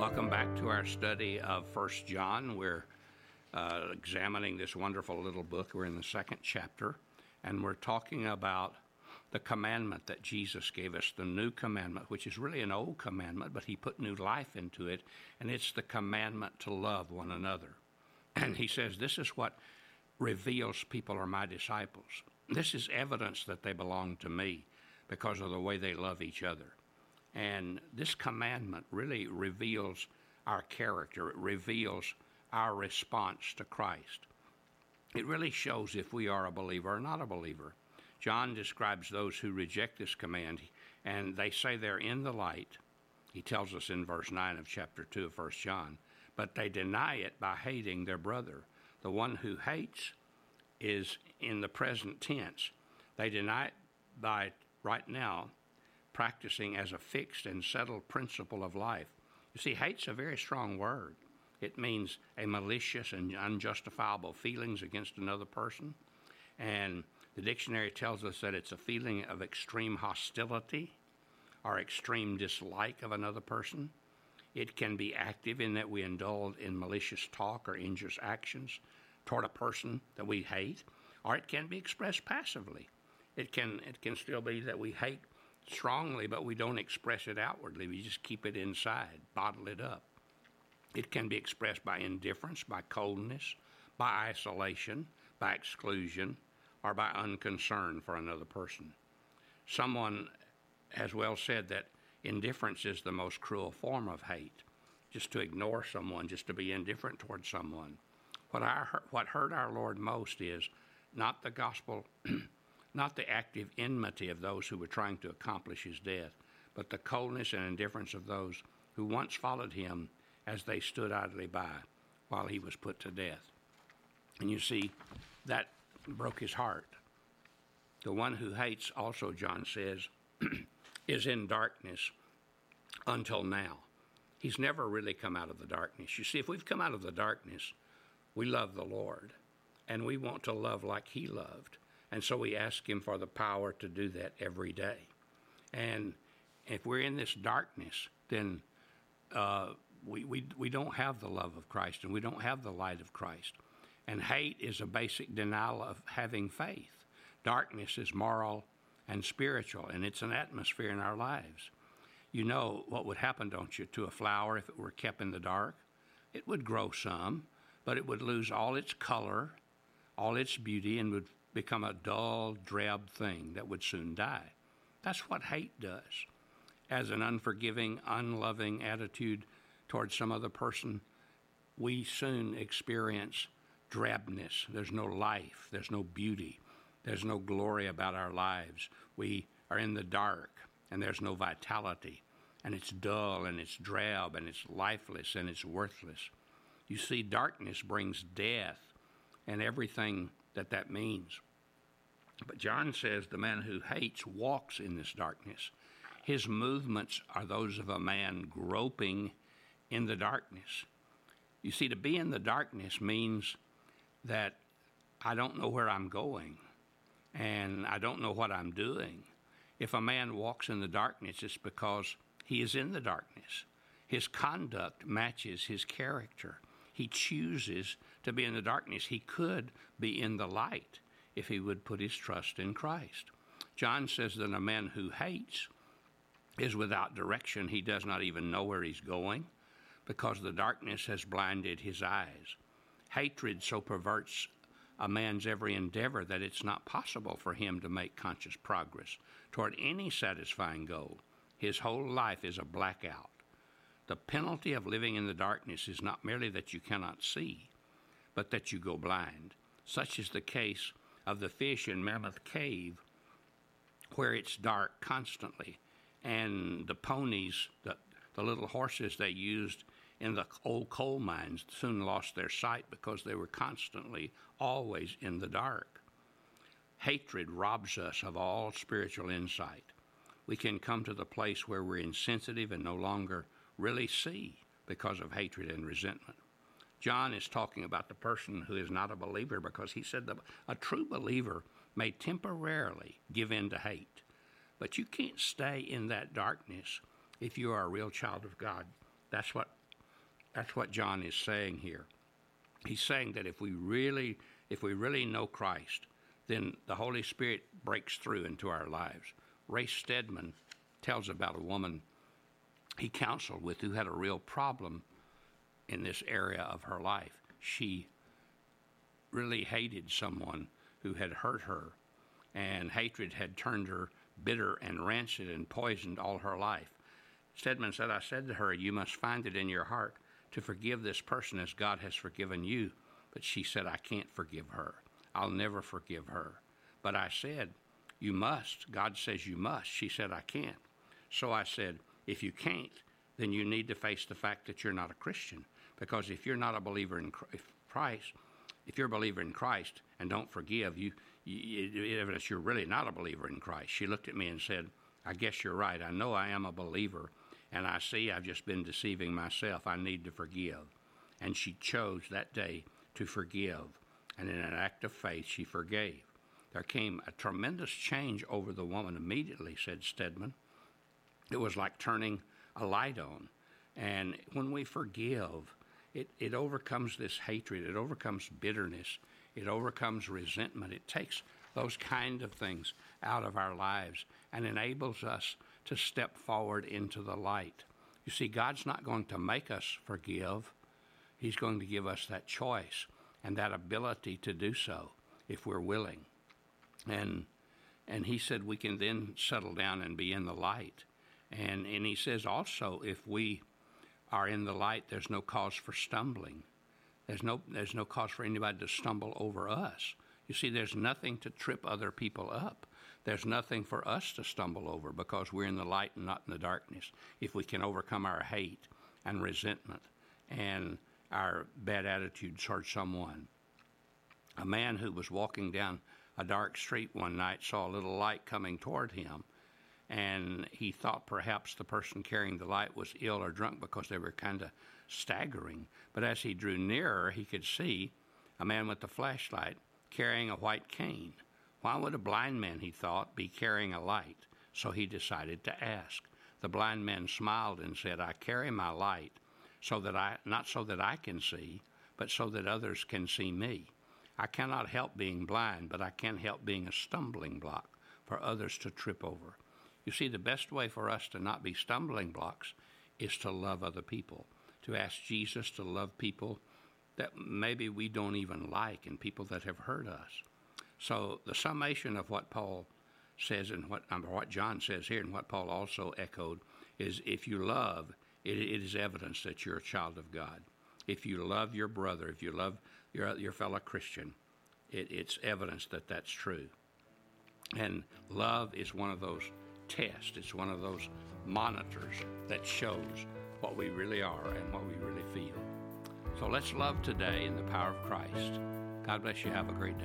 Welcome back to our study of First John. We're uh, examining this wonderful little book. We're in the second chapter, and we're talking about the commandment that Jesus gave us, the new commandment, which is really an old commandment, but he put new life into it, and it's the commandment to love one another. And he says, This is what reveals people are my disciples. This is evidence that they belong to me because of the way they love each other. And this commandment really reveals our character, it reveals our response to Christ. It really shows if we are a believer or not a believer. John describes those who reject this command, and they say they're in the light. He tells us in verse 9 of chapter 2 of 1 John, but they deny it by hating their brother. The one who hates is in the present tense. They deny it by right now practicing as a fixed and settled principle of life. You see, hate's a very strong word. It means a malicious and unjustifiable feelings against another person. And the dictionary tells us that it's a feeling of extreme hostility or extreme dislike of another person. It can be active in that we indulge in malicious talk or injurious actions toward a person that we hate, or it can be expressed passively. It can, it can still be that we hate strongly, but we don't express it outwardly. We just keep it inside, bottle it up. It can be expressed by indifference, by coldness, by isolation, by exclusion, or by unconcern for another person. Someone has well said that indifference is the most cruel form of hate. Just to ignore someone, just to be indifferent towards someone. What, I, what hurt our Lord most is not the gospel not the active enmity of those who were trying to accomplish his death, but the coldness and indifference of those who once followed him as they stood idly by while he was put to death. And you see, that broke his heart. The one who hates, also, John says, is in darkness until now. He's never really come out of the darkness. You see, if we've come out of the darkness, we love the Lord and we want to love like he loved. And so we ask Him for the power to do that every day. And if we're in this darkness, then uh, we, we, we don't have the love of Christ and we don't have the light of Christ. And hate is a basic denial of having faith. Darkness is moral and spiritual, and it's an atmosphere in our lives. You know what would happen, don't you, to a flower if it were kept in the dark? It would grow some, but it would lose all its color, all its beauty, and would become a dull, drab thing that would soon die. That's what hate does. As an unforgiving, unloving attitude towards some other person, we soon experience drabness. There's no life, there's no beauty, there's no glory about our lives. We are in the dark, and there's no vitality, and it's dull, and it's drab, and it's lifeless, and it's worthless. You see, darkness brings death and everything that that means. But John says the man who hates walks in this darkness. His movements are those of a man groping in the darkness. You see, to be in the darkness means that I don't know where I'm going and I don't know what I'm doing. If a man walks in the darkness, it's because he is in the darkness. His conduct matches his character. He chooses to be in the darkness. He could be in the light if he would put his trust in Christ. John says that a man who hates is without direction. He does not even know where he's going because the darkness has blinded his eyes. Hatred so perverts a man's every endeavor that it's not possible for him to make conscious progress toward any satisfying goal. His whole life is a blackout. The penalty of living in the darkness is not merely that you cannot see, but that you go blind. Such is the case of the fish in Mammoth Cave, where it's dark constantly, and the ponies, the, the little horses they used in the old coal mines, soon lost their sight because they were constantly, always in the dark. Hatred robs us of all spiritual insight. We can come to the place where we're insensitive and no longer really see because of hatred and resentment. John is talking about the person who is not a believer because he said that a true believer may temporarily give in to hate, but you can't stay in that darkness if you are a real child of God. That's what That's what John is saying here. He's saying that if we really, if we really know Christ, then the Holy Spirit breaks through into our lives. Ray Stedman tells about a woman he counseled with who had a real problem in this area of her life. She really hated someone who had hurt her, and hatred had turned her bitter and rancid and poisoned all her life. Stedman said, I said to her, You must find it in your heart to forgive this person as God has forgiven you. But she said, I can't forgive her. I'll never forgive her. But I said, You must. God says you must. She said, I can't. So I said, If you can't, then you need to face the fact that you're not a Christian. Because if you're not a believer in Christ, if you're a believer in Christ and don't forgive, you, you evidence you're really not a believer in Christ. She looked at me and said, I guess you're right. I know I am a believer, and I see I've just been deceiving myself. I need to forgive. And she chose that day to forgive. And in an act of faith, she forgave. There came a tremendous change over the woman immediately, said Stedman. It was like turning a light on. And when we forgive, it, it overcomes this hatred, it overcomes bitterness, it overcomes resentment. It takes those kind of things out of our lives and enables us to step forward into the light. You see, God's not going to make us forgive, He's going to give us that choice and that ability to do so if we're willing. And and he said we can then settle down and be in the light. And and he says also if we are in the light, there's no cause for stumbling. There's no there's no cause for anybody to stumble over us. You see, there's nothing to trip other people up. There's nothing for us to stumble over because we're in the light and not in the darkness. If we can overcome our hate and resentment and our bad attitude towards someone. A man who was walking down a dark street one night saw a little light coming toward him, and he thought perhaps the person carrying the light was ill or drunk because they were kind of staggering. But as he drew nearer, he could see a man with a flashlight carrying a white cane. Why would a blind man, he thought, be carrying a light? So he decided to ask. The blind man smiled and said, I carry my light so that I not so that I can see, but so that others can see me. I cannot help being blind, but I can help being a stumbling block for others to trip over. You see, the best way for us to not be stumbling blocks is to love other people, to ask Jesus to love people that maybe we don't even like and people that have hurt us. So the summation of what Paul says and what, um, what John says here and what Paul also echoed is if you love, it, it is evidence that you're a child of God. If you love your brother, if you love your, your fellow Christian, it, it's evidence that that's true. And love is one of those tests, it's one of those monitors that shows what we really are and what we really feel. So let's love today in the power of Christ. God bless you. Have a great day.